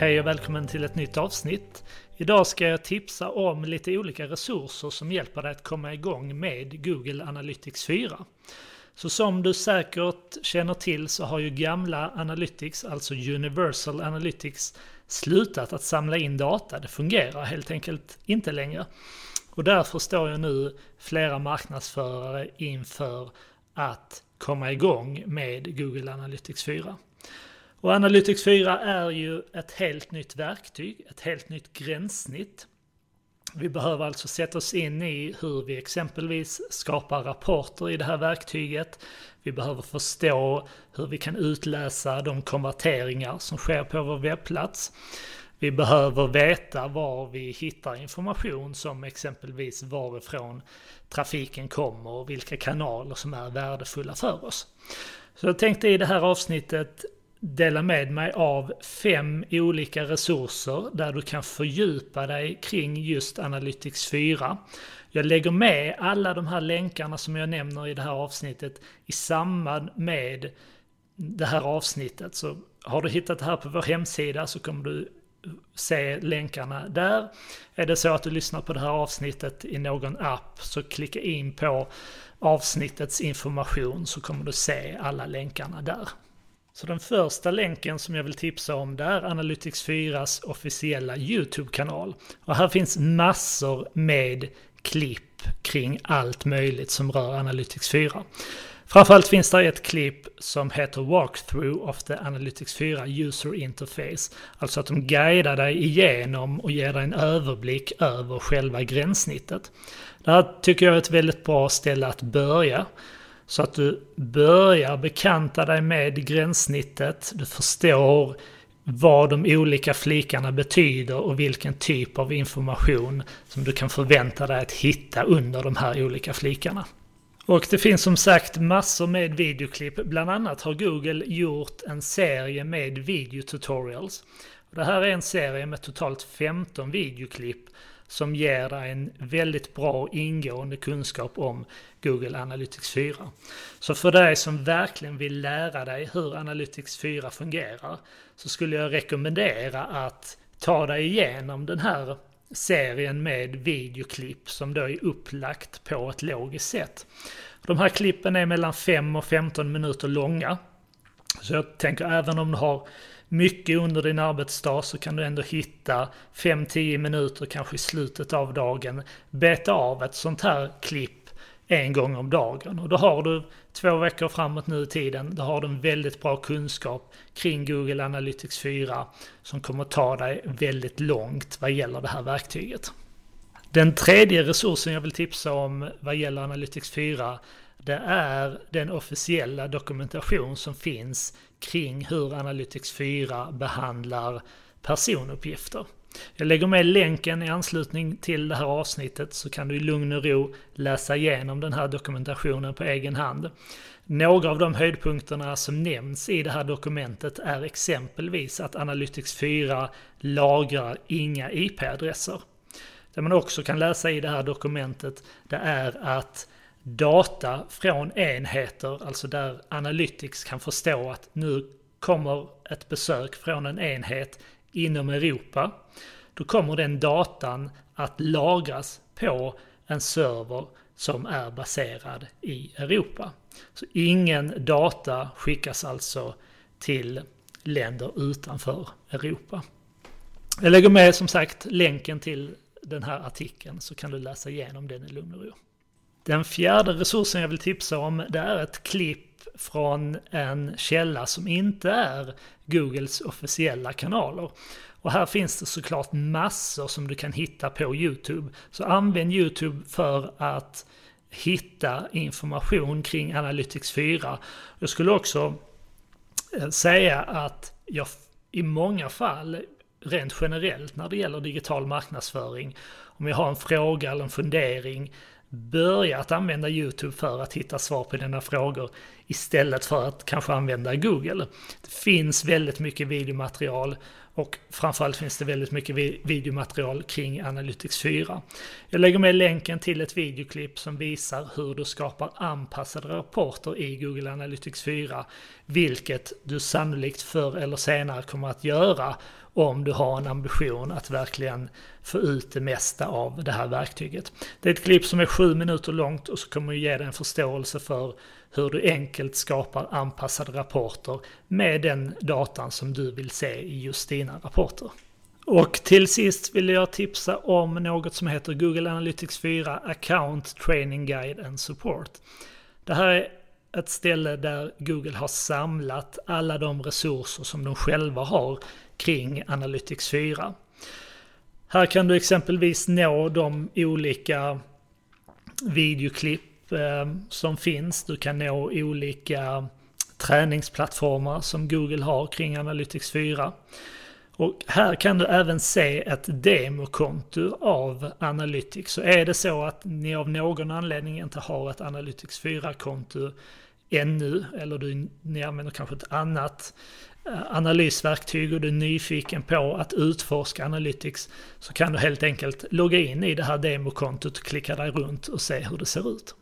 Hej och välkommen till ett nytt avsnitt. Idag ska jag tipsa om lite olika resurser som hjälper dig att komma igång med Google Analytics 4. Så som du säkert känner till så har ju gamla Analytics, alltså Universal Analytics, slutat att samla in data. Det fungerar helt enkelt inte längre. Och därför står jag nu flera marknadsförare inför att komma igång med Google Analytics 4. Och Analytics 4 är ju ett helt nytt verktyg, ett helt nytt gränssnitt. Vi behöver alltså sätta oss in i hur vi exempelvis skapar rapporter i det här verktyget. Vi behöver förstå hur vi kan utläsa de konverteringar som sker på vår webbplats. Vi behöver veta var vi hittar information som exempelvis varifrån trafiken kommer och vilka kanaler som är värdefulla för oss. Så jag tänkte i det här avsnittet dela med mig av fem olika resurser där du kan fördjupa dig kring just Analytics 4. Jag lägger med alla de här länkarna som jag nämner i det här avsnittet i samband med det här avsnittet. Så har du hittat det här på vår hemsida så kommer du se länkarna där. Är det så att du lyssnar på det här avsnittet i någon app så klicka in på avsnittets information så kommer du se alla länkarna där. Så den första länken som jag vill tipsa om det är Analytics 4s officiella YouTube-kanal. Och här finns massor med klipp kring allt möjligt som rör Analytics 4. Framförallt finns det ett klipp som heter Walkthrough of the Analytics 4 User Interface. Alltså att de guidar dig igenom och ger dig en överblick över själva gränssnittet. Det här tycker jag är ett väldigt bra ställe att börja. Så att du börjar bekanta dig med gränssnittet, du förstår vad de olika flikarna betyder och vilken typ av information som du kan förvänta dig att hitta under de här olika flikarna. Och det finns som sagt massor med videoklipp. Bland annat har Google gjort en serie med videotutorials. Det här är en serie med totalt 15 videoklipp som ger dig en väldigt bra och ingående kunskap om Google Analytics 4. Så för dig som verkligen vill lära dig hur Analytics 4 fungerar så skulle jag rekommendera att ta dig igenom den här serien med videoklipp som då är upplagt på ett logiskt sätt. De här klippen är mellan 5 och 15 minuter långa. Så jag tänker även om du har mycket under din arbetsdag så kan du ändå hitta 5-10 minuter kanske i slutet av dagen. Beta av ett sånt här klipp en gång om dagen. Och då har du två veckor framåt nu i tiden, då har du en väldigt bra kunskap kring Google Analytics 4 som kommer ta dig väldigt långt vad gäller det här verktyget. Den tredje resursen jag vill tipsa om vad gäller Analytics 4 det är den officiella dokumentation som finns kring hur Analytics 4 behandlar personuppgifter. Jag lägger med länken i anslutning till det här avsnittet så kan du i lugn och ro läsa igenom den här dokumentationen på egen hand. Några av de höjdpunkterna som nämns i det här dokumentet är exempelvis att Analytics 4 lagrar inga IP-adresser. Det man också kan läsa i det här dokumentet det är att data från enheter, alltså där Analytics kan förstå att nu kommer ett besök från en enhet inom Europa. Då kommer den datan att lagras på en server som är baserad i Europa. Så ingen data skickas alltså till länder utanför Europa. Jag lägger med som sagt länken till den här artikeln så kan du läsa igenom den i lugn och ro. Den fjärde resursen jag vill tipsa om det är ett klipp från en källa som inte är Googles officiella kanaler. Och här finns det såklart massor som du kan hitta på YouTube. Så använd YouTube för att hitta information kring Analytics 4. Jag skulle också eh, säga att jag i många fall, rent generellt när det gäller digital marknadsföring, om jag har en fråga eller en fundering börjat använda YouTube för att hitta svar på dina frågor istället för att kanske använda Google. Det finns väldigt mycket videomaterial och framförallt finns det väldigt mycket videomaterial kring Analytics 4. Jag lägger med länken till ett videoklipp som visar hur du skapar anpassade rapporter i Google Analytics 4, vilket du sannolikt förr eller senare kommer att göra om du har en ambition att verkligen få ut det mesta av det här verktyget. Det är ett klipp som är sju minuter långt och så kommer att ge dig en förståelse för hur du enkelt skapar anpassade rapporter med den datan som du vill se i just dina rapporter. Och till sist vill jag tipsa om något som heter Google Analytics 4 Account Training Guide and Support. Det här är ett ställe där Google har samlat alla de resurser som de själva har kring Analytics 4. Här kan du exempelvis nå de olika videoklipp Eh, som finns. Du kan nå olika träningsplattformar som Google har kring Analytics 4. Och här kan du även se ett demokonto av Analytics. Så är det så att ni av någon anledning inte har ett Analytics 4-konto ännu, eller du, ni använder kanske ett annat eh, analysverktyg och du är nyfiken på att utforska Analytics så kan du helt enkelt logga in i det här demokontot, klicka dig runt och se hur det ser ut.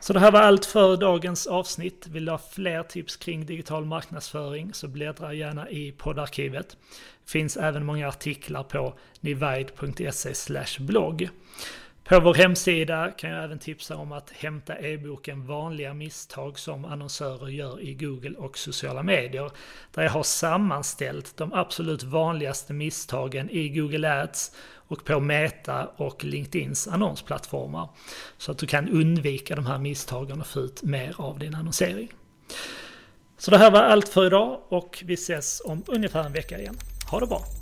Så det här var allt för dagens avsnitt. Vill du ha fler tips kring digital marknadsföring så bläddra gärna i poddarkivet. Det finns även många artiklar på nivide.se blogg. På vår hemsida kan jag även tipsa om att hämta e-boken Vanliga misstag som annonsörer gör i Google och sociala medier. Där jag har sammanställt de absolut vanligaste misstagen i Google Ads och på Meta och LinkedIns annonsplattformar. Så att du kan undvika de här misstagen och få ut mer av din annonsering. Så det här var allt för idag och vi ses om ungefär en vecka igen. Ha det bra!